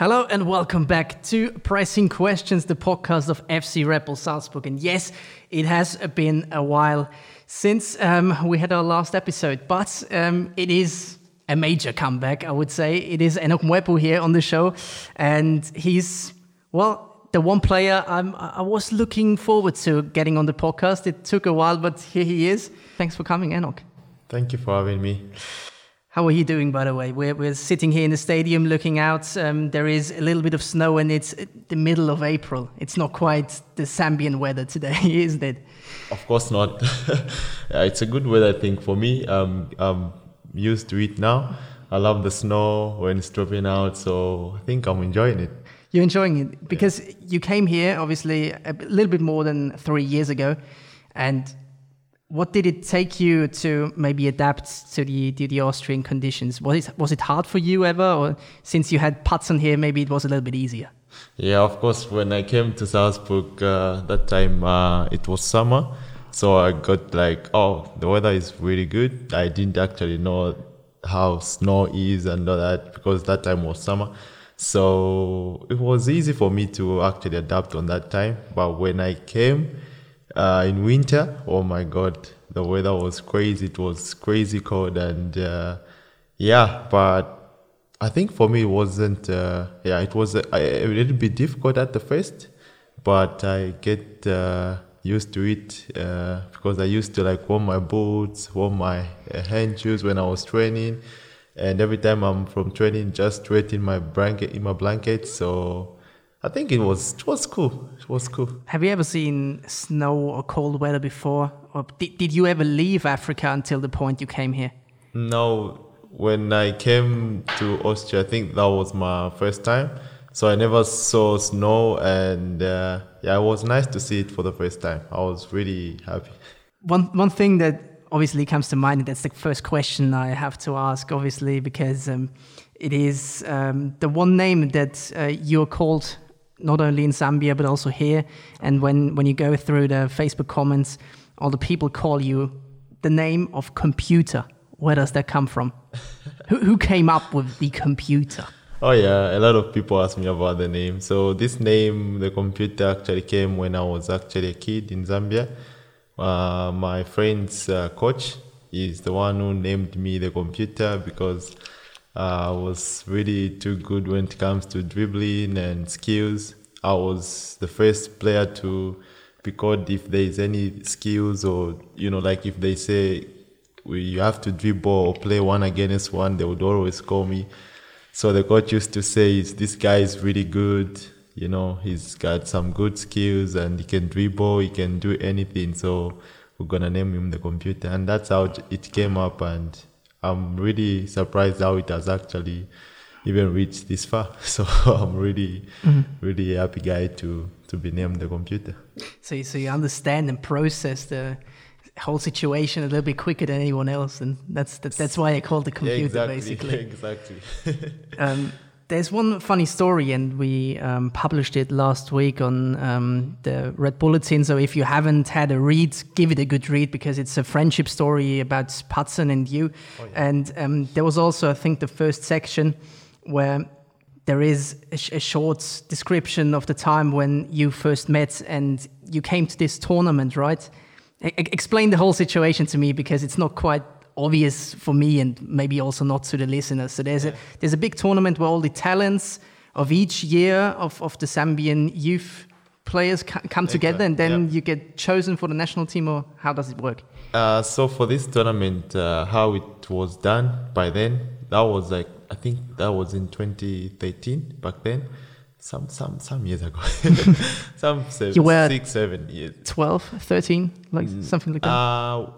Hello and welcome back to Pressing Questions, the podcast of FC Red Bull Salzburg. And yes, it has been a while since um, we had our last episode, but um, it is a major comeback, I would say. It is Enock Mwepu here on the show, and he's, well, the one player I'm, I was looking forward to getting on the podcast. It took a while, but here he is. Thanks for coming, Enock. Thank you for having me. How are you doing, by the way? We're, we're sitting here in the stadium looking out. Um, there is a little bit of snow, and it's the middle of April. It's not quite the Zambian weather today, isn't it? Of course not. it's a good weather, I think, for me. Um, I'm used to it now. I love the snow when it's dropping out, so I think I'm enjoying it. You're enjoying it because yeah. you came here, obviously, a little bit more than three years ago, and what did it take you to maybe adapt to the to the Austrian conditions? Was it was it hard for you ever, or since you had Patson here, maybe it was a little bit easier? Yeah, of course. When I came to Salzburg, uh, that time uh, it was summer, so I got like, oh, the weather is really good. I didn't actually know how snow is and all that because that time was summer. So it was easy for me to actually adapt on that time. But when I came, uh, in winter, oh my god, the weather was crazy. It was crazy cold, and uh, yeah, but I think for me it wasn't. Uh, yeah, it was a, a, little bit difficult at the first, but I get uh, used to it uh, because I used to like wear my boots, wear my uh, hand shoes when I was training, and every time I'm from training, just straight in my blanket in my blanket. So I think it was it was cool. It was cool. Have you ever seen snow or cold weather before, or did, did you ever leave Africa until the point you came here? No, when I came to Austria, I think that was my first time. So I never saw snow, and uh, yeah, it was nice to see it for the first time. I was really happy. One one thing that obviously comes to mind, and that's the first question I have to ask, obviously, because um, it is um, the one name that uh, you're called not only in Zambia but also here. And when when you go through the Facebook comments, all the people call you the name of computer. Where does that come from? who, who came up with the computer? Oh yeah, a lot of people ask me about the name. So this name, the computer, actually came when I was actually a kid in Zambia. Uh, my friend's uh, coach is the one who named me the computer because I was really too good when it comes to dribbling and skills. I was the first player to be called if there is any skills or you know like if they say we, you have to dribble or play one against one, they would always call me. So the coach used to say, "This guy is really good. You know, he's got some good skills and he can dribble. He can do anything. So we're gonna name him the computer." And that's how it came up. And I'm really surprised how it has actually even reached this far. So I'm really, mm-hmm. really happy guy to to be named the computer. So, you, so you understand and process the whole situation a little bit quicker than anyone else, and that's that, that's why I call the computer yeah, exactly, basically. exactly. um, there's one funny story, and we um, published it last week on um, the Red Bulletin. So if you haven't had a read, give it a good read because it's a friendship story about Patson and you. Oh, yeah. And um, there was also, I think, the first section where there is a, sh- a, short description of the time when you first met and you came to this tournament, right? explain the whole situation to me because it's not quite obvious for me and maybe also not to the listeners. So there's yeah. a there's a big tournament where all the talents of each year of, of the Zambian youth players come together and then you get chosen for the national team or how does it work? Uh, so for this tournament, uh, how it was done by then, that was like I think that was in 2013 back then. Some some some years ago. some seven, you were six, seven years. 12, 13, like mm, something like that. Uh,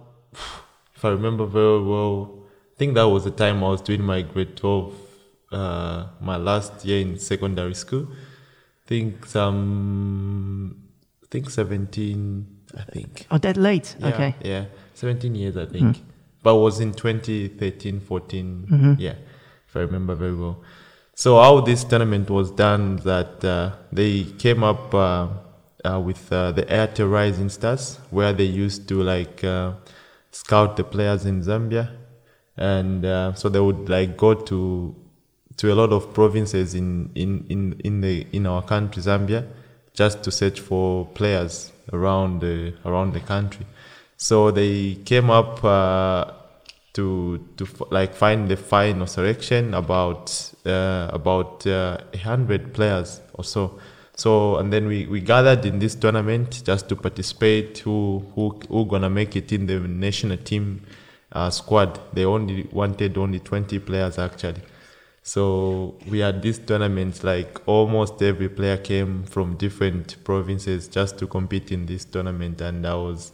if I remember very well, I think that was the time I was doing my grade 12, uh, my last year in secondary school. I think some, I think 17, I think. Oh, that late? Yeah, okay. Yeah, 17 years, I think. Hmm. But it was in 2013, 14. Mm-hmm. Yeah if I remember very well. So how this tournament was done that uh, they came up uh, uh, with uh, the Airtel Rising Stars, where they used to like uh, scout the players in Zambia, and uh, so they would like go to to a lot of provinces in in in in the in our country Zambia, just to search for players around the around the country. So they came up uh, to to f- like find the final selection about uh, about uh, hundred players or so. So and then we, we gathered in this tournament just to participate. Who who who gonna make it in the national team uh, squad? They only wanted only twenty players actually. So we had this tournament like almost every player came from different provinces just to compete in this tournament, and I was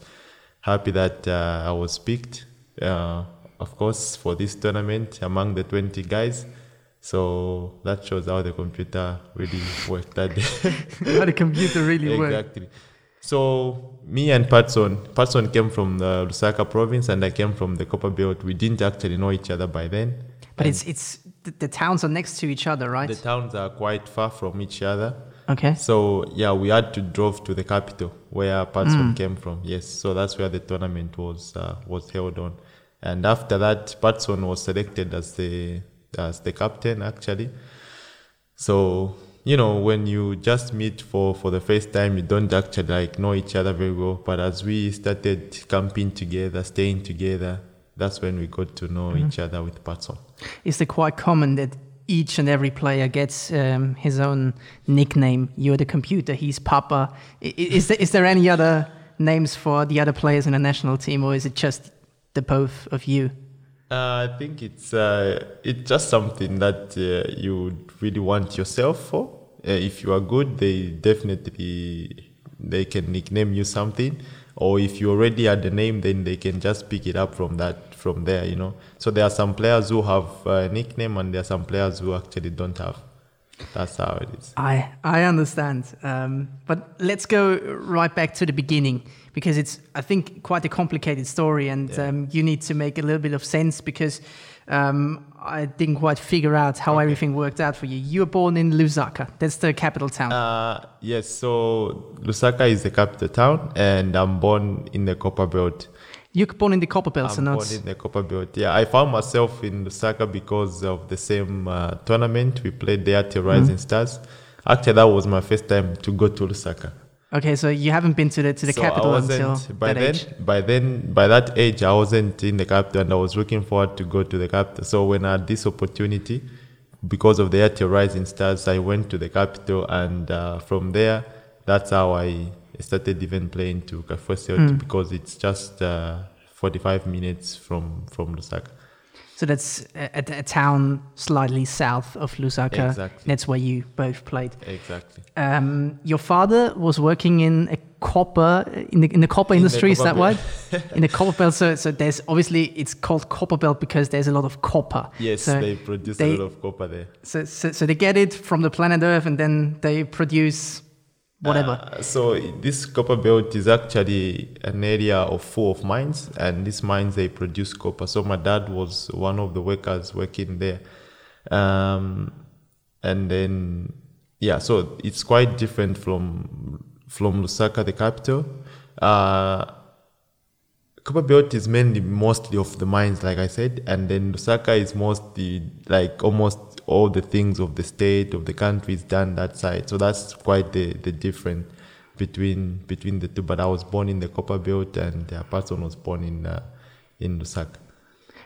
happy that uh, I was picked. Uh, of course, for this tournament among the 20 guys. So that shows how the computer really worked that day. How the computer really worked. exactly. So me and Patson, Patson came from the Lusaka province, and I came from the Copper Belt. We didn't actually know each other by then. But it's it's the, the towns are next to each other, right? The towns are quite far from each other. okay. So yeah, we had to drove to the capital where Patson came from. Yes, so that's where the tournament was uh, was held on. And after that, Patson was selected as the as the captain actually. So you know when you just meet for for the first time, you don't actually like know each other very well. But as we started camping together, staying together, that's when we got to know each other with Patson. Is it quite common that each and every player gets um, his own nickname? You're the computer. He's Papa. Is there, is there any other names for the other players in the national team, or is it just the both of you? Uh, I think it's uh, it's just something that uh, you would really want yourself for. Uh, if you are good, they definitely they can nickname you something. Or if you already had the name, then they can just pick it up from that from there. You know. So there are some players who have a nickname, and there are some players who actually don't have. That's how it is. I I understand, um, but let's go right back to the beginning because it's I think quite a complicated story, and um, you need to make a little bit of sense because um, I didn't quite figure out how everything worked out for you. You were born in Lusaka, that's the capital town. Uh, yes, so Lusaka is the capital town, and I'm born in the Copper Belt. You're born in the Copper Belt, so not born in the Copper Belt. Yeah, I found myself in Lusaka because of the same uh, tournament we played there till Rising Mm-hmm. Stars. Actually, that was my first time to go to Lusaka. okay. So you haven't been to the to the so capital until by that then. age. By then, by that age, I wasn't in the capital, and I was looking forward to go to the capital. So when I had this opportunity, because of the Airtel Rising Stars, I went to the capital, and uh, from there, that's how I started even playing to Kafue Celtic Hmm. because it's just uh, 45 minutes from from Lusaka. So that's a, a, a town slightly south of Lusaka. Exactly. That's where you both played. Exactly. Um, your father was working in a copper in the in the copper In the industry. is that copper right? in the copper belt. So, so there's obviously it's called copper belt because there's a lot of copper. Yes, So they produce they- a lot of copper there. So, so, so they get it from the planet Earth and then they produce whatever. Uh, so this copper belt is actually an area of full of mines, and these mines they produce copper. So my dad was one of the workers working there, um, and then yeah, so it's quite different from from Lusaka, the capital. Uh, Copper Belt is mainly mostly of the mines, like I said, and then Lusaka is mostly like almost all the things of the state of the country is done that side. So that's quite the the difference between between the two. But I was born in the Copper Belt, and the person was born in uh, in Lusaka.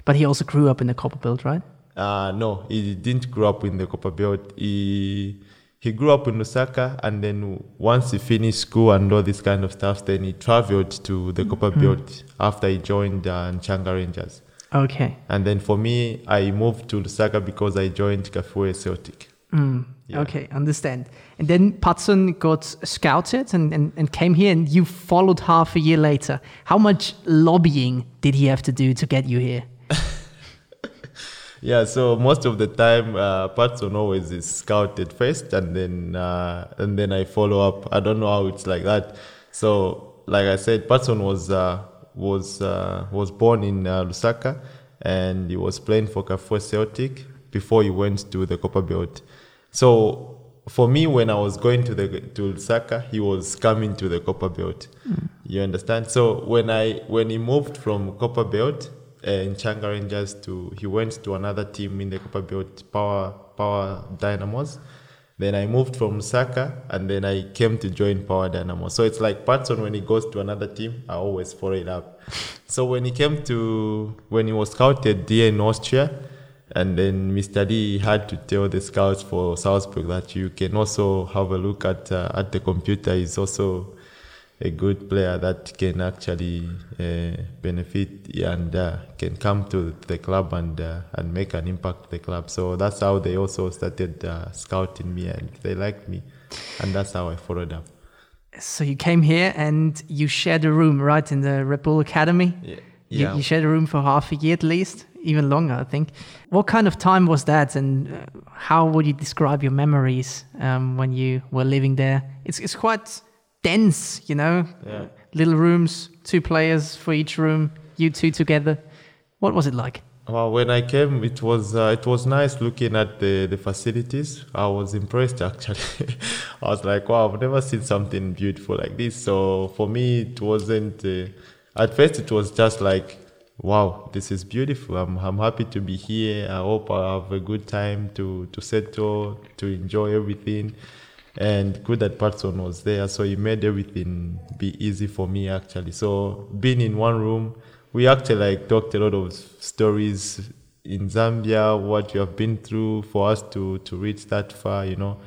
but he also grew up in the copper belt, right? Uh, no, he didn't grow up in the Copper Belt. He he grew up in Lusaka, and then once he finished school and all this kind of stuff, then he traveled to the Copper Belt after he joined uh, Nchanga Rangers. Okay. And then for me, I moved to Lusaka because I joined Kafue Celtic. Yeah. Okay, understand. And then Patson got scouted and, and, and came here, and you followed half a year later. How much lobbying did he have to do to get you here? Yeah, so most of the time, uh, Patson always is scouted first, and then uh, and then I follow up. I don't know how it's like that. So, like I said, Patson was uh, was uh, was born in uh, Lusaka, and he was playing for Kafue Celtic before he went to the Copper Belt. So for me, when I was going to the to Lusaka, he was coming to the Copper Belt. You understand? So when I when he moved from Copper Belt Nchanga Rangers to he went to another team in the Copperbelt Power Power Dynamos. Then I moved from Saka and then I came to join Power Dynamo. So it's like Patson when he goes to another team, I always follow it up. So when he came to when he was scouted here in Austria, and then Mr. D had to tell the scouts for Salzburg that you can also have a look at uh, at the computer. He's also a good player that can actually uh, benefit and uh, can come to the club and uh, and make an impact the club. So that's how they also started uh, scouting me and they liked me, and that's how I followed up. So you came here and you shared a room, right, in the Red Bull Academy. Yeah. You, Yeah. you shared a room for half a year at least, even longer, I think. What kind of time was that, and uh, how would you describe your memories um, when you were living there? It's it's quite dense, you know. Yeah. Little rooms, two players for each room, you two together. What was it like? Well, when I came, it was uh, it was nice looking at the, the facilities. I was impressed actually. I was like, wow, I've never seen something beautiful like this. So for me, it wasn't. Uh, at first, it was just like, wow, this is beautiful. I'm I'm happy to be here. I hope I have a good time to to settle, to enjoy everything. And good that Patson was there, so he made everything be easy for me actually. So being in one room, we actually like talked a lot of stories in Zambia, what you have been through for us to to reach that far, you know.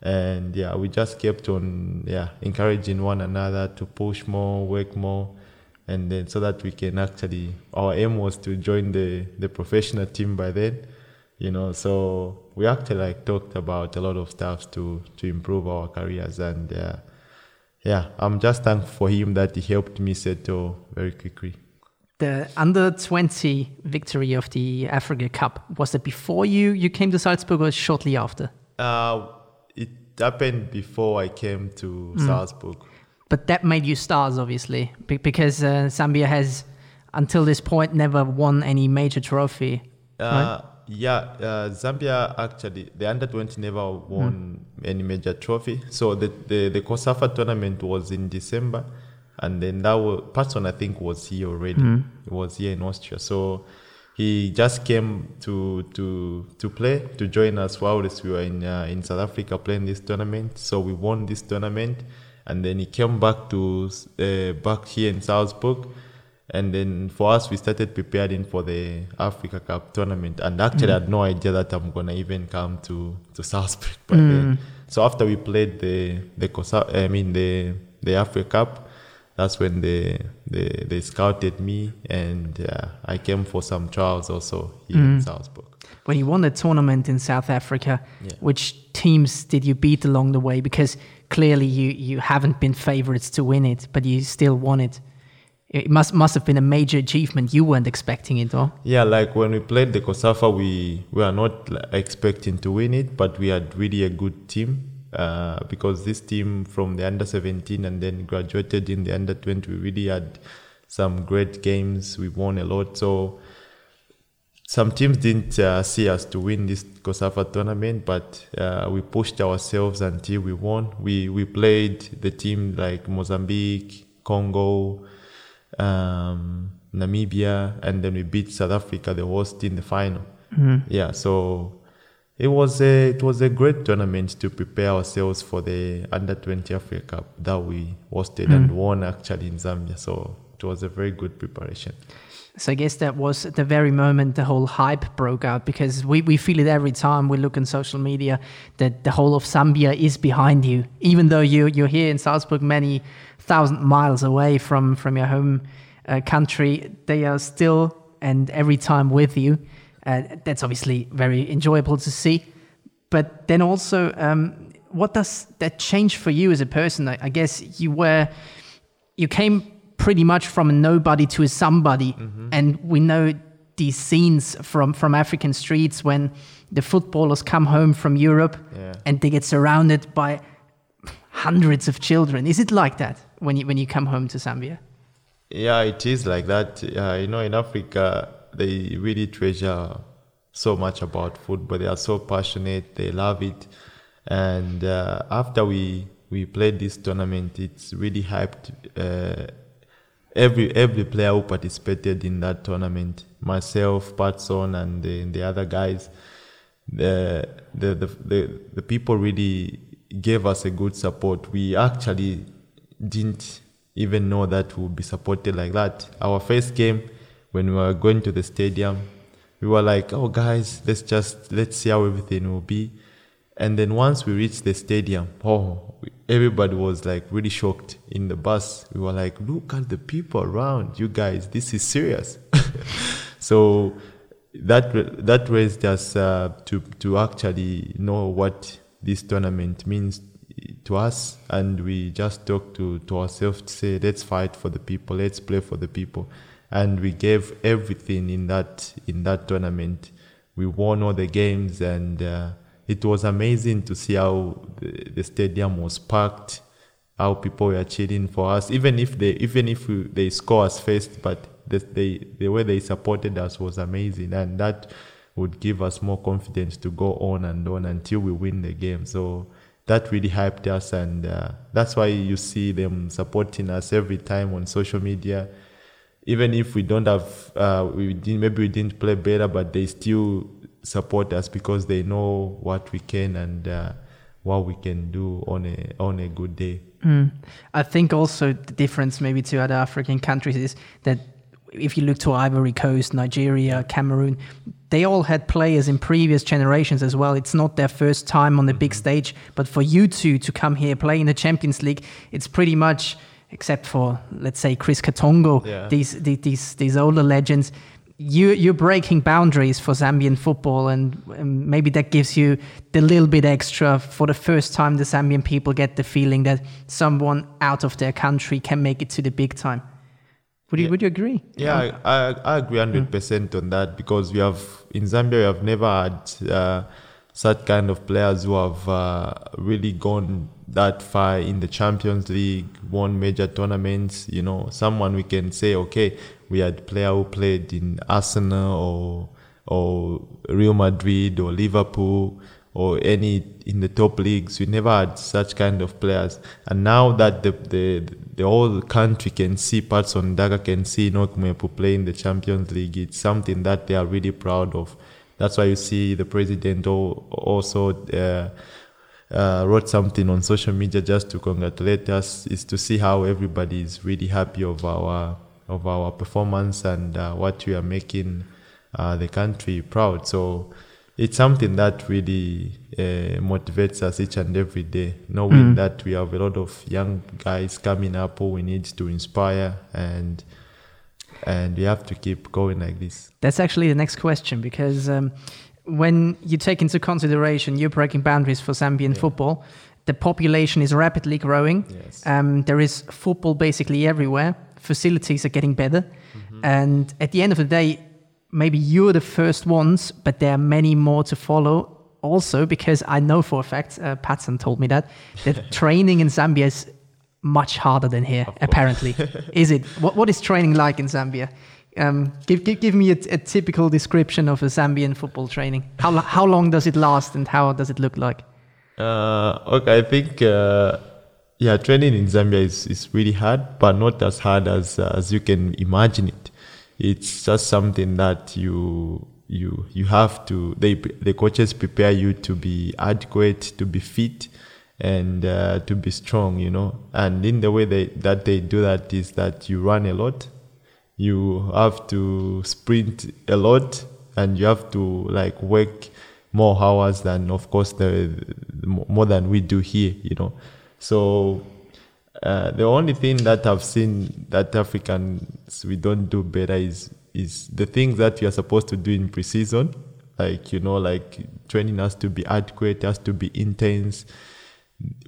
And yeah, we just kept on yeah encouraging one another to push more, work more, and then so that we can actually our aim was to join the the professional team by then, you know. So we actually like talked about a lot of stuff to to improve our careers and. Uh, yeah, I'm just thankful for him that he helped me settle very quickly. The under 20 victory of the Africa Cup, was it before you, you came to Salzburg or shortly after? Uh, it happened before I came to Salzburg. But that made you stars, obviously, because uh, Zambia has, until this point, never won any major trophy. Uh, Yeah, uh, Zambia actually, the under 20 never won any major trophy. So the, the, the COSAFA tournament was in December. And then that was, Patson, I think, was here already. He was here in Austria. So he just came to to to play, to join us while we were in, uh, in South Africa playing this tournament. So we won this tournament. And then he came back to uh, back here in Salzburg. And then for us, we started preparing for the Africa Cup tournament. And actually, I had no idea that I'm gonna even come to to Salzburg. But then, so after we played the the Cosa- I mean the the Africa Cup, that's when they they, they scouted me, and uh, I came for some trials also here in mm. Salzburg. When you won the tournament in South Africa, Yeah. which teams did you beat along the way? Because clearly you, you haven't been favorites to win it, but you still won it. It must must have been a major achievement. You weren't expecting it, or Yeah, like when we played the COSAFA, we we are not expecting to win it, but we had really a good team uh, because this team from the under 17 and then graduated in the under 20, we really had some great games. We won a lot, so some teams didn't uh, see us to win this COSAFA tournament, but uh, we pushed ourselves until we won. We we played the team like Mozambique, Congo, um, Namibia, and then we beat South Africa, the host, in the final. Yeah, so it was a it was a great tournament to prepare ourselves for the under 20 Africa Cup that we hosted and won actually in Zambia. So it was a very good preparation. So I guess that was the very moment the whole hype broke out because we, we feel it every time we look on social media that the whole of Zambia is behind you. Even though you, you're here in Salzburg, many thousand miles away from, from your home uh, country, they are still and every time with you. Uh, that's obviously very enjoyable to see. But then also, um, what does that change for you as a person? I, I guess you were you came pretty much from a nobody to a somebody and we know these scenes from from african streets when the footballers come home from europe Yeah. and they get surrounded by hundreds of children is it like that when you when you come home to zambia Yeah, it is like that. Uh, you know, in Africa, they really treasure so much about football. They are so passionate. They love it. And uh, after we we played this tournament, it's really hyped. Uh, every every player who participated in that tournament, myself, Patson, and the, the other guys, the, the, the, the, the people really gave us a good support. We actually didn't even know that we would be supported like that. Our first game, when we were going to the stadium, we were like, "Oh, guys, let's just let's see how everything will be." And then once we reached the stadium, oh, everybody was like really shocked in the bus. We were like, "Look at the people around, you guys. This is serious." so that that raised us uh, to to actually know what this tournament means to us and we just talked to, to ourselves to say let's fight for the people let's play for the people. And we gave everything in that in that tournament. We won all the games and uh, it was amazing to see how the, the, stadium was packed how people were cheering for us. Even if they even if we, they score us first but the, they, the way they supported us was amazing. And that would give us more confidence to go on and on until we win the game. So that really hyped us, and uh, that's why you see them supporting us every time on social media. Even if we don't have, uh, we didn't, maybe we didn't play better, but they still support us because they know what we can and uh, what we can do on a on a good day. Mm. I think also the difference maybe to other African countries is that if you look to Ivory Coast, Nigeria, Cameroon, they all had players in previous generations as well. It's not their first time on the big mm-hmm. stage, but for you two to come here play in the Champions League, it's pretty much, except for let's say Chris Katongo, yeah. these, these these older legends. You you're breaking boundaries for Zambian football, and, and maybe that gives you the little bit extra for the first time. The Zambian people get the feeling that someone out of their country can make it to the big time. Would you yeah. would you agree? Yeah, yeah. I, I, I agree hundred percent on that because we have in Zambia we have never had uh, such kind of players who have uh, really gone that far in the Champions League, won major tournaments. You know, someone we can say, okay, we had player who played in Arsenal or or Real Madrid or Liverpool or any in the top leagues. We never had such kind of players. And now that the the, the whole country can see Patson Daka can see Enock Mwepu play in the Champions League, it's something that they are really proud of. That's why you see the president also uh, uh, wrote something on social media just to congratulate us. Is to see how everybody is really happy of our of our performance and uh, what we are making uh, the country proud. So it's something that really uh, motivates us each and every day, knowing mm. that we have a lot of young guys coming up who we need to inspire and and we have to keep going like this. That's actually the next question because um, when you take into consideration you're breaking boundaries for Zambian yeah. football, the population is rapidly growing. Yes. Um, there is football basically everywhere. Facilities are getting better, mm-hmm. and at the end of the day, maybe you're the first ones, but there are many more to follow. Also, because I know for a fact, uh, Patson told me that that training in Zambia is much harder than here. Apparently, is it? What What is training like in Zambia? Um, give, give, give me a, a, typical description of a Zambian football training. How, how long does it last and how does it look like? Uh, okay, I think, uh, yeah, training in Zambia is, is really hard, but not as hard as, uh, as you can imagine it it's just something that you you you have to they the coaches prepare you to be adequate to be fit and uh, to be strong you know? And in the way they, that they do that is that you run a lot you have to sprint a lot and you have to like work more hours than of course the, more than we do here you know? So uh, the only thing that I've seen that Africans we don't do better is is the things that we are supposed to do in preseason. Like you know, like training has to be adequate, has to be intense.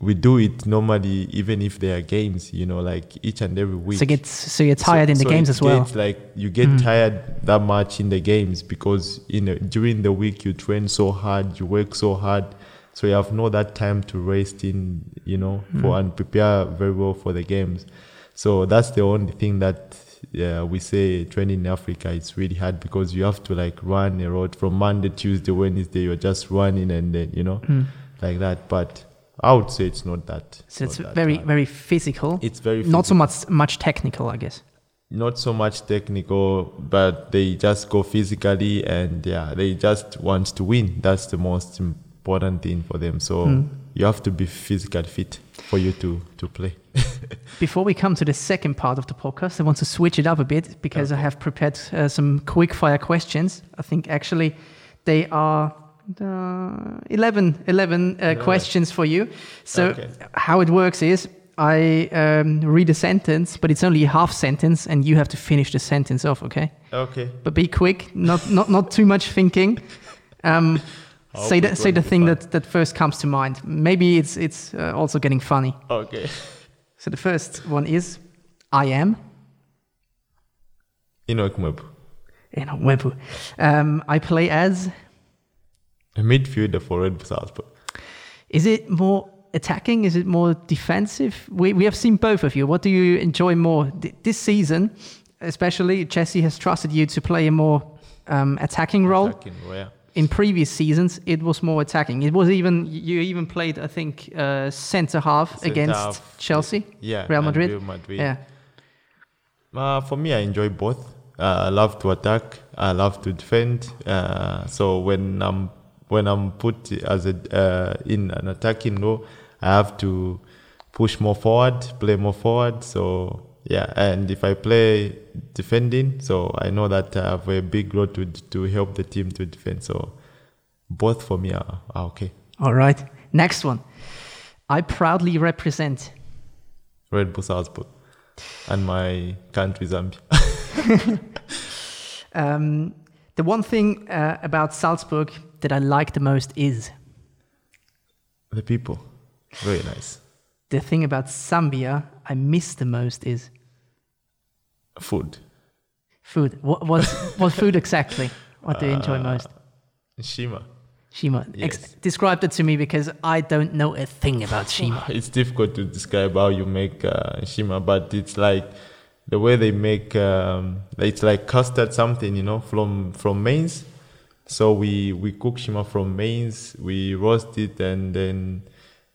We do it normally, even if there are games. You know, like each and every week. So get so you're tired so, in the so games as well. like you get mm. tired that much in the games because you know during the week you train so hard, you work so hard so you have no that time to rest in, you know, mm. for and prepare very well for the games. So that's the only thing that yeah, we say training in Africa it's really hard because you have to like run a road from Monday, Tuesday, Wednesday. You're just running and then you know, mm. like that. But I would say it's not that. So it's that very hard. very physical. It's very physical. not so much much technical, I guess. not so much technical, but they just go physically and yeah, they just want to win. That's the most important thing for them. So Hmm. you have to be physically fit for you to to play. Before we come to the second part of the podcast, I want to switch it up a bit because I have prepared uh, some quick fire questions. I think actually they are uh, 11, 11 uh, questions for you. So, Okay. how it works is I um, read a sentence, but it's only a half sentence, and you have to finish the sentence off, okay? okay. But be quick, not, not, not too much thinking. Um, say the, say the thing fun. that, that first comes to mind. Maybe it's, it's uh, also getting funny. Okay. So the first one is I am. Enoch You know, Webu. Um, I play as. a midfielder for Red Salzburg. Is it more attacking? Is it more defensive? We, we have seen both of you. What do you enjoy more Th- this season? Especially, Jesse has trusted you to play a more um, attacking role. Attacking, yeah. In previous seasons, it was more attacking. It was even you even played, I think, uh, centre half Centre against half, Chelsea, Yeah. Real Madrid. Real Madrid. Yeah. Uh, for me, I enjoy both. Uh, I love to attack. I love to defend. Uh, so when I'm when I'm put as a uh, in an attacking role, I have to push more forward, play more forward. So yeah, and if I play defending, so I know that I have a big role to to help the team to defend. So both for me are, are okay. All right. Next one. I proudly represent. Red Bull Salzburg and my country Zambia. Um, the one thing uh, about Salzburg that I like the most is the people, very nice. the thing about Zambia I miss the most is Food. food. What what what food exactly? What do you enjoy Uh, most? Shima. Shima. Ex- describe it to me because I don't know a thing about Shima. It's difficult to describe how you make uh, shima, but it's like the way they make. Um, it's like custard something, you know, from from maize. So we we cook shima from maize. We roast it, and then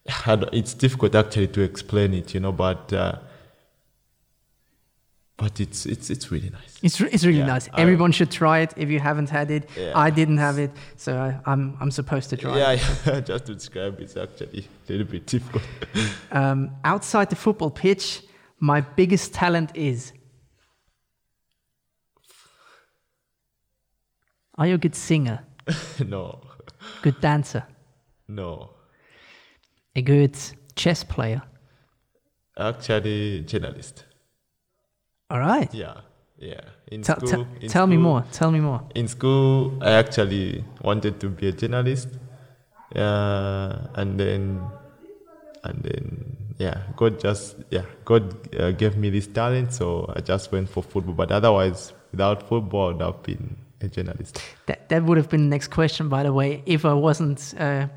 it's difficult actually to explain it, you know, but. Uh, but it's it's it's really nice. It's, re- it's really Yeah, nice. I- Everyone should try it if you haven't had it. Yeah. I didn't have it, so I, I'm I'm supposed to try it. Yeah, yeah, just to describe it's actually a little bit difficult. Um, outside the football pitch, my biggest talent is. Are you a good singer? no, Good dancer? no. A good chess player? Actually, journalist. All right. Yeah, yeah. In Tell, school, tell, in tell me more. Tell me more. In school, I actually wanted to be a journalist, uh, and then, and then, yeah, God just, yeah, God uh, gave me this talent, so I just went for football. But otherwise, without football, I'd have been a journalist. That that would have been the next question, by the way. If I wasn't, uh,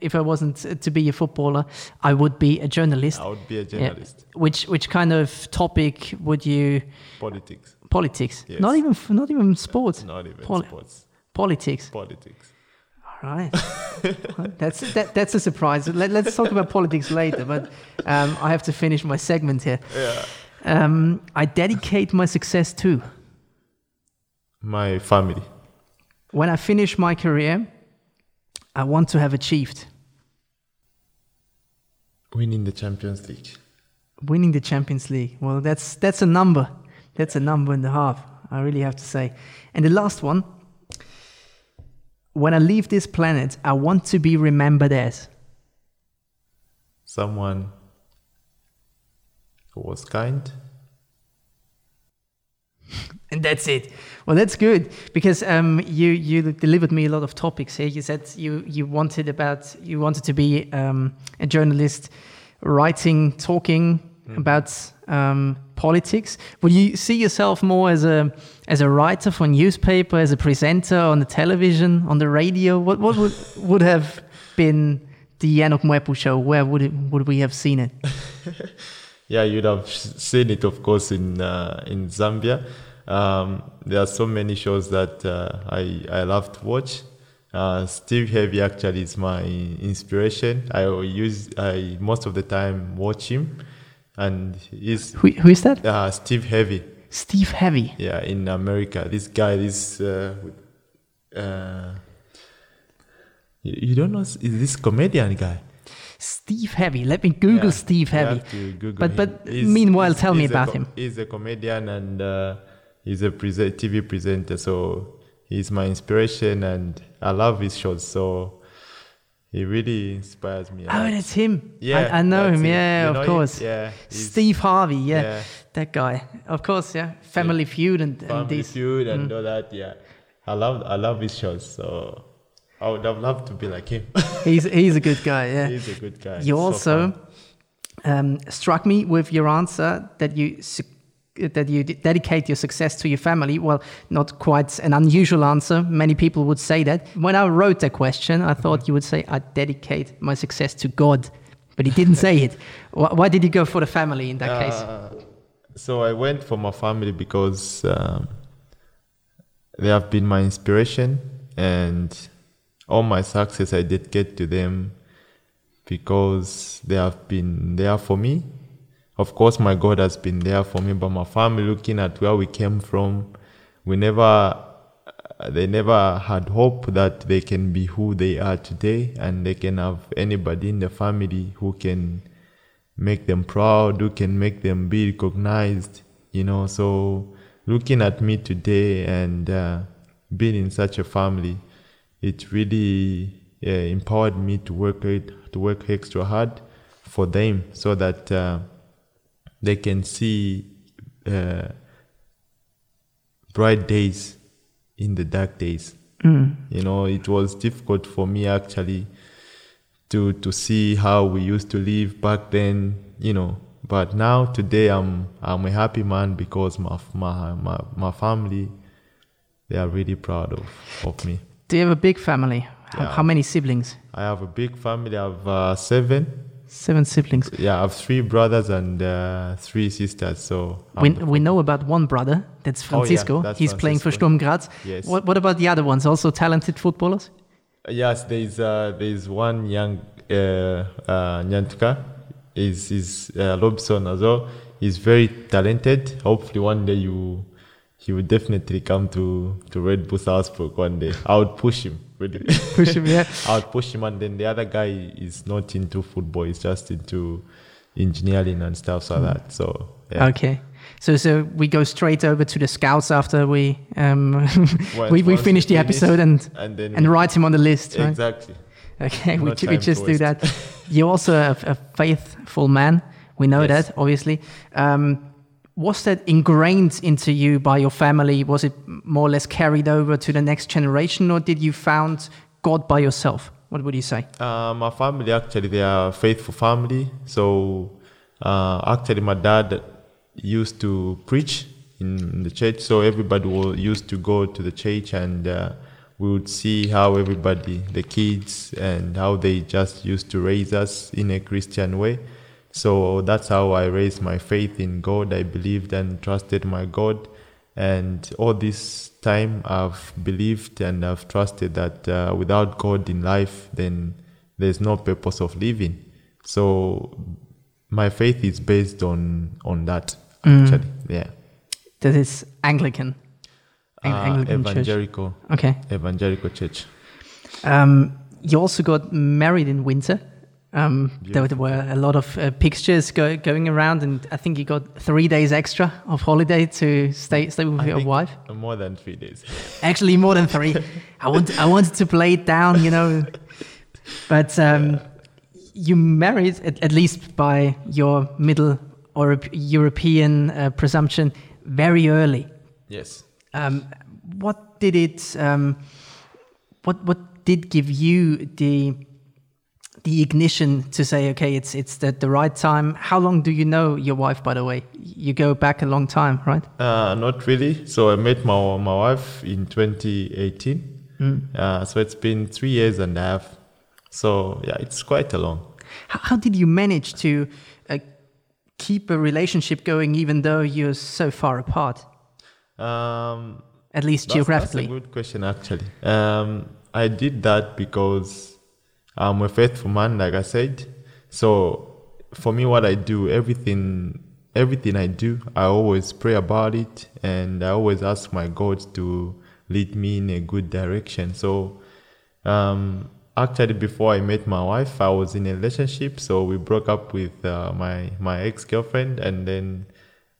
if I wasn't to be a footballer, I would be a journalist. I would be a Yeah. journalist. Which which kind of topic would you? Politics, Politics. Yes. Not even not even sports. not even Poli- sports. Politics. Politics. All right. that's that, that's a surprise. Let, let's talk about politics later. But um, I have to finish my segment here. Yeah. Um, I dedicate my success to My family. when I finish my career. I want to have achieved Winning the Champions League. winning the Champions League. Well, that's that's a number. That's a number and a half. I really have to say. And the last one. When I leave this planet, I want to be remembered as. Someone who was kind. And that's it. Well, that's good because um, you you delivered me a lot of topics here. You said you you wanted about you wanted to be um, a journalist, writing, talking about um, politics. Would you see yourself more as a as a writer for a newspaper, as a presenter on the television, on the radio? What what would would have been the Yanok Mwepu show? Where would it would we have seen it? Yeah, you'd have seen it, of course, in uh, in Zambia. Um, there are so many shows that uh, I I love to watch. Uh, Steve Heavy actually is my inspiration. I use I most of the time watch him, and he's Who, who is that? uh, Steve Heavy. Steve Heavy. Yeah, in America, this guy, this uh, uh, you, don't know is this comedian guy? Steve Heavy. Let me Google Yeah, Steve Heavy. have to Google But but He's- meanwhile, he's- tell me he's a about him. He's a comedian and uh, he's a TV presenter. So he's my inspiration, and I love his shows. So he really inspires me. Oh, lot. that's him. Yeah, I, I know him. it. Yeah, You of know course. Yeah, Steve Harvey. Yeah, yeah. that guy. Of course. Yeah, Family Feud and, and Family these. Feud and Mm. all that. Yeah, I love I love his shows. So I would have loved to be like him. He's he's a good guy. Yeah. He's a good guy. You So also fun. um, struck me with your answer that you su- that you dedicate your success to your family. Well, not quite an unusual answer. Many people would say that. When I wrote the question, I thought you would say I dedicate my success to God, but he didn't say it. Why, why did you go for the family in that case? Uh, so I went for my family because um, they have been my inspiration, and all my success I did get to them because they have been there for me. Of course, my God has been there for me, but my family, looking at where we came from, we never, uh, they never had hope that they can be who they are today, and they can have anybody in the family who can make them proud, who can make them be recognized, you know. So, looking at me today and uh, being in such a family, it really uh, empowered me to work to work extra hard for them, so that uh, they can see uh, bright days in the dark days. You know, it was difficult for me actually to to see how we used to live back then. You know, but now today I'm I'm a happy man because my my my, my family they are really proud of, of me. Do you have a big family? How, Yeah. how many siblings? I have a big family. I have uh, seven. Seven siblings. Yeah, I have three brothers and uh, three sisters. So We, I'm- we know about one brother, that's Oh, yeah, Francisco. that's He's playing for Sturm Graz. Yes. What, what about the other ones? Also talented footballers? Yes, there's uh, there's one young uh, uh, Nyantuka. Is is uh, Robson as well. He's very talented. Hopefully, one day you he will definitely come to to Red Bull Salzburg one day. I would push him. Really. Push him, yeah. I would push him, and then the other guy is not into football. He's just into engineering and stuff like that. So yeah. Okay. So so we go straight over to the scouts after we um, Once- we, we finish the we episode and and then and we- write him on the list, right? exactly. Okay, we, No ju- we just do that. You're also a, a faithful man. We know Yes. that, obviously. Um, was that ingrained into you by your family? Was it more or less carried over to the next generation, or did you found God by yourself? What would you say? Uh, my family actually they are faithful family. So uh, actually, my dad used to preach in the church. So everybody will, used to go to the church, and uh, we would see how everybody, the kids, and how they just used to raise us in a Christian way. So that's how I raised my faith in God. I believed and trusted my God. And all this time, I've believed and I've trusted that uh, without God in life, then there's no purpose of living. So my faith is based on on that. Actually, yeah. That is Anglican. Ang- Uh, Anglican church. evangelical, Okay. evangelical church. Um, you also got married in winter. Um, there, were a lot of uh, pictures go, going around, and I think you got three days extra of holiday to stay stay with I your wife. More than three days. Actually, more than three. I want I wanted to play it down, you know. But um, you married, at, at least by your Middle or European uh, presumption, very early. yes. Um, what did it? Um, what what did give you the the ignition to say, okay, it's it's the, the right time? How long do you know your wife, by the way? You go back a long time, right? Uh, not really. So I met my my wife in 2018. Uh, so it's been three years and a half. So yeah, it's quite a long. How, how did you manage to uh, keep a relationship going, even though you're so far apart, Um, at least that's, geographically? That's a good question, actually. Um, I did that because I'm a faithful man, like I said. So for me, what I do, everything everything I do, I always pray about it, and I always ask my God to lead me in a good direction. So, um, actually, before I met my wife, I was in a relationship. So we broke up with uh, my my ex girlfriend, and then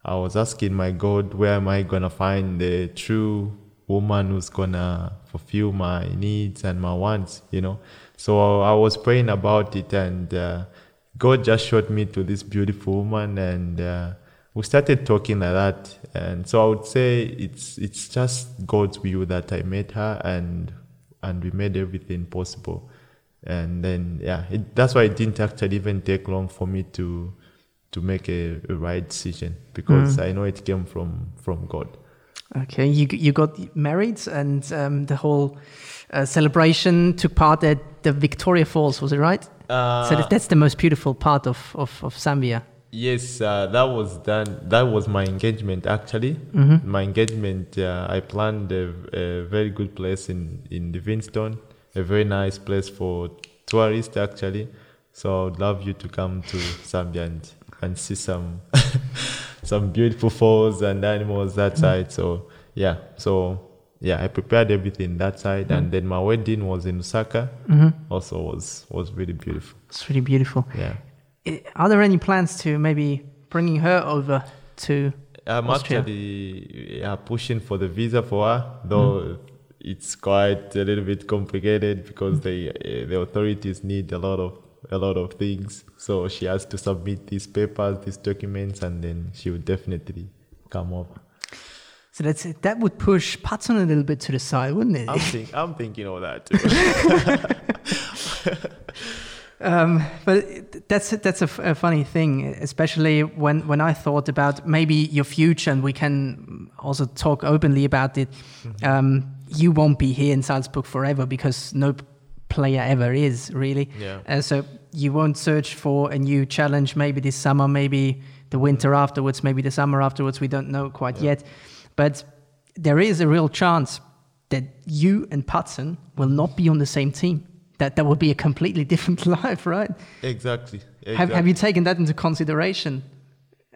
I was asking my God, where am I gonna find the true woman who's gonna fulfill my needs and my wants? You know. So I was praying about it, and uh, God just showed me to this beautiful woman, and uh, we started talking like that. And so I would say it's it's just God's will that I met her, and and we made everything possible. And then yeah, it, that's why it didn't actually even take long for me to to make a, a right decision because I know it came from from God. Okay, you you got married, and um, the whole uh, celebration took part at the Victoria Falls. Was it right? so that, that's the most beautiful part of of, of Zambia. Yes, uh, that was done. That was my engagement actually. My engagement, uh, I planned a, a very good place in in Livingstone, a very nice place for tourists actually. So I'd love you to come to Zambia and, and see some some beautiful falls and animals that side. So yeah, so yeah, I prepared everything that side, and mm. then my wedding was in Lusaka. Mm-hmm. Also was was really beautiful. It's really beautiful. Yeah. Are there any plans to maybe bringing her over to? I'm Austria. actually yeah, pushing for the visa for her, though mm-hmm. it's quite a little bit complicated because mm-hmm. they uh, the authorities need a lot of a lot of things. So she has to submit these papers, these documents, and then she will definitely come over. So that's that would push Patson a little bit to the side, wouldn't it? I'm think I'm thinking of that too. Um, but it- that's that's a, f- a funny thing, especially when when I thought about maybe your future, and we can also talk openly about it. Um, you won't be here in Salzburg forever because no player ever is really. Yeah. Uh, so you won't search for a new challenge. Maybe this summer, maybe the winter afterwards, maybe the summer afterwards. We don't know quite yet, but there is a real chance that you and Patson will not be on the same team. That that would be a completely different life, right? exactly. Have, have you taken that into consideration?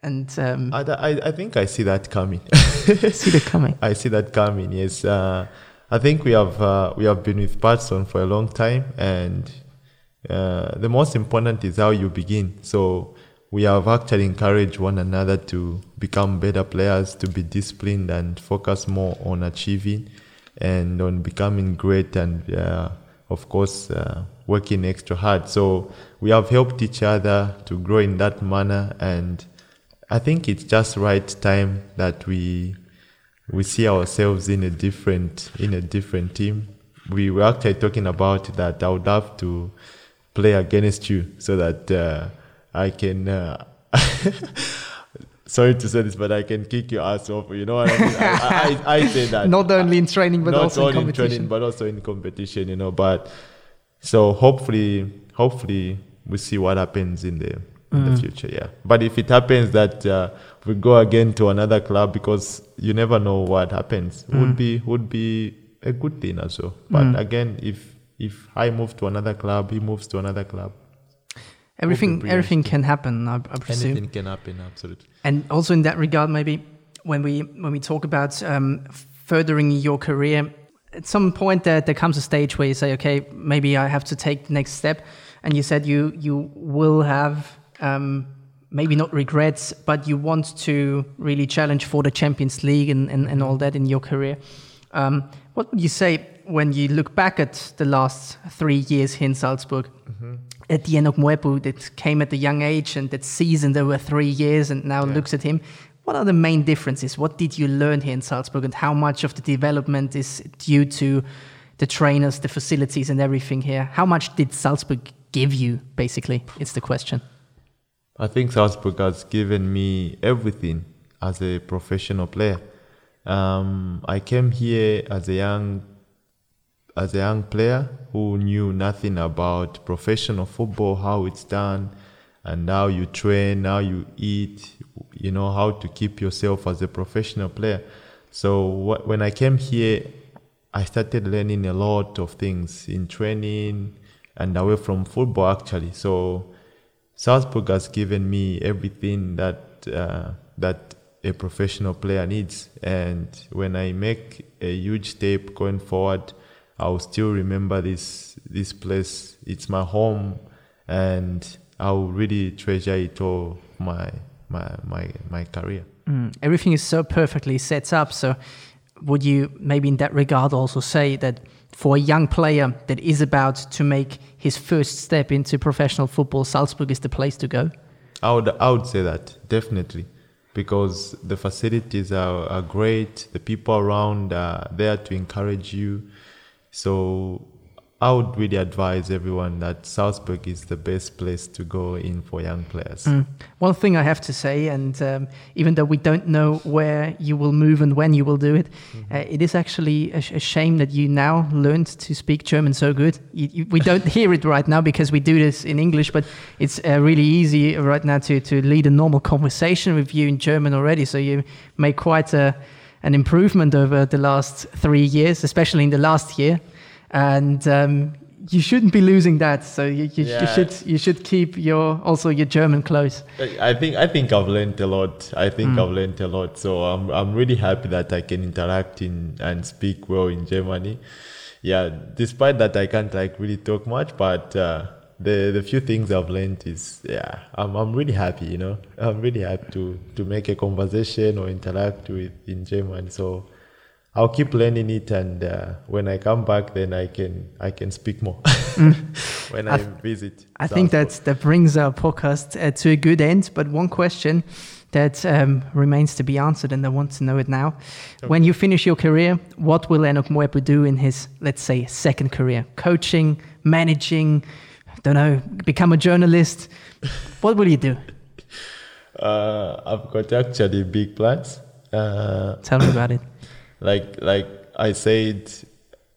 And um, I, I, I think I see that coming. see that coming. I see that coming. Yes, uh, I think we have uh, we have been with Patson for a long time, and uh, the most important is how you begin. So we have actually encouraged one another to become better players, to be disciplined and focus more on achieving and on becoming great, and uh, of course uh, working extra hard. So we have helped each other to grow in that manner, and I think it's just right time that we we see ourselves in a different in a different team. We were actually talking about that. I would love to play against you so that uh, I can. Uh, sorry to say this, but I can kick your ass off. You know what I mean? I, I, I say that Not only in training, but not also in only in competition. training, but also in competition. You know, but so hopefully, hopefully we see what happens in the in Mm. the future. Yeah, but if it happens that uh, we go again to another club, because you never know what happens, Mm. would be would be a good thing as well. But again, if if I move to another club, he moves to another club. Everything, everything can happen. I, I presume. Anything can happen. Absolutely. And also in that regard, maybe when we when we talk about um, furthering your career, at some point there, there comes a stage where you say, okay, maybe I have to take the next step. And you said you you will have um, maybe not regrets, but you want to really challenge for the Champions League and, and, and all that in your career. Um, what would you say when you look back at the last three years here in Salzburg? At the end of Mwepu that came at a young age and that season there were three years and now looks at him. What are the main differences? What did you learn here in Salzburg and how much of the development is due to the trainers, the facilities and everything here? How much did Salzburg give you, basically? It's the question. I think Salzburg has given me everything as a professional player. Um, I came here as a young as a young player who knew nothing about professional football, how it's done, and how you train, how you eat, you know, how to keep yourself as a professional player. So wh- when I came here, I started learning a lot of things in training and away from football actually. So Salzburg has given me everything that uh, that a professional player needs. And when I make a huge step going forward, I'll still remember this this place. It's my home, and I'll really treasure it all. My my my my career. Mm, everything is so perfectly set up. So, would you maybe in that regard also say that for a young player that is about to make his first step into professional football, Salzburg is the place to go? I would I would say that definitely because the facilities are, are great, the people around are there to encourage you. So I would really advise everyone that Salzburg is the best place to go in for young players. Mm. One thing I have to say, and um, even though we don't know where you will move and when you will do it, mm-hmm. uh, it is actually a, sh- a, shame that you now learned to speak German so good. You, you, we don't hear it right now because we do this in English, but it's uh, really easy right now to, to lead a normal conversation with you in German already. So you make quite a, an improvement over the last three years, especially in the last year and um, you shouldn't be losing that. So you, you, yeah. you, should you should keep your also your German close. I think I think I've learned a lot. I think mm. I've learned a lot. So I'm I'm really happy that I can interact in and speak well in Germany. Yeah, despite that I can't like really talk much, but uh, the the few things I've learned is yeah, I'm I'm really happy. You know, I'm really happy to to make a conversation or interact with in German. So I'll keep learning it, and uh, when I come back, then I can I can speak more mm. when I, I visit. I think that that brings our podcast uh, to a good end. But one question that um, remains to be answered, and I want to know it now. Okay. When you finish your career, what will Enock Mwepu do in his, let's say, second career? Coaching, managing, don't know, become a journalist. what will you do? Uh, I've got actually big plans. Uh, Tell me about it like like I said,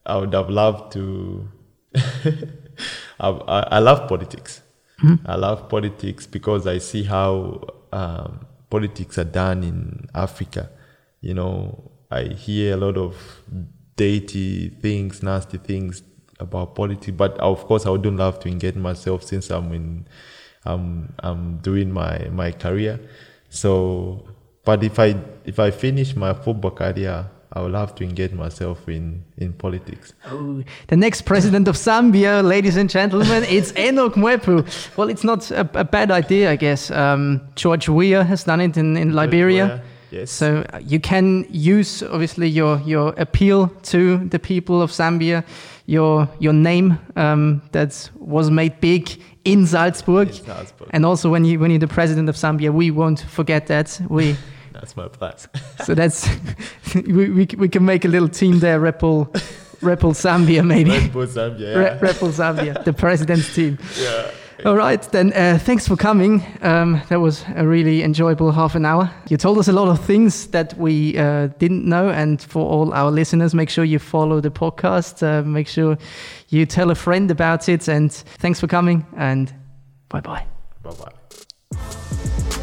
I would have loved to. I, I, love politics. Mm-hmm. I love politics because I see how um, politics are done in Africa. You know, I hear a lot of dirty things, nasty things about politics, but of course, I wouldn't love to engage myself since I'm in, I'm, I'm doing my my career. So, but if I if I finish my football career, I would love to engage myself in, in politics. Oh, the next president of Zambia, ladies and gentlemen, it's Enock Mwepu. Well, it's not a, a bad idea, I guess. Um, George Weah has done it in, in Liberia. Yes. So uh, you can use obviously your your appeal to the people of Zambia, your your name um, that was made big in Salzburg. in Salzburg, and also when you when you're the president of Zambia, we won't forget that. We that's my plan. so that's we, we, we can make a little team there, Red Bull, Repul Zambia maybe. Red Bull Zambia, yeah. Re- Red Bull Zambia, the president's team. Yeah. All right, then uh, thanks for coming. Um, that was a really enjoyable half an hour. You told us a lot of things that we uh, didn't know. And for all our listeners, make sure you follow the podcast. Uh, make sure you tell a friend about it. And thanks for coming. And bye bye. Bye bye.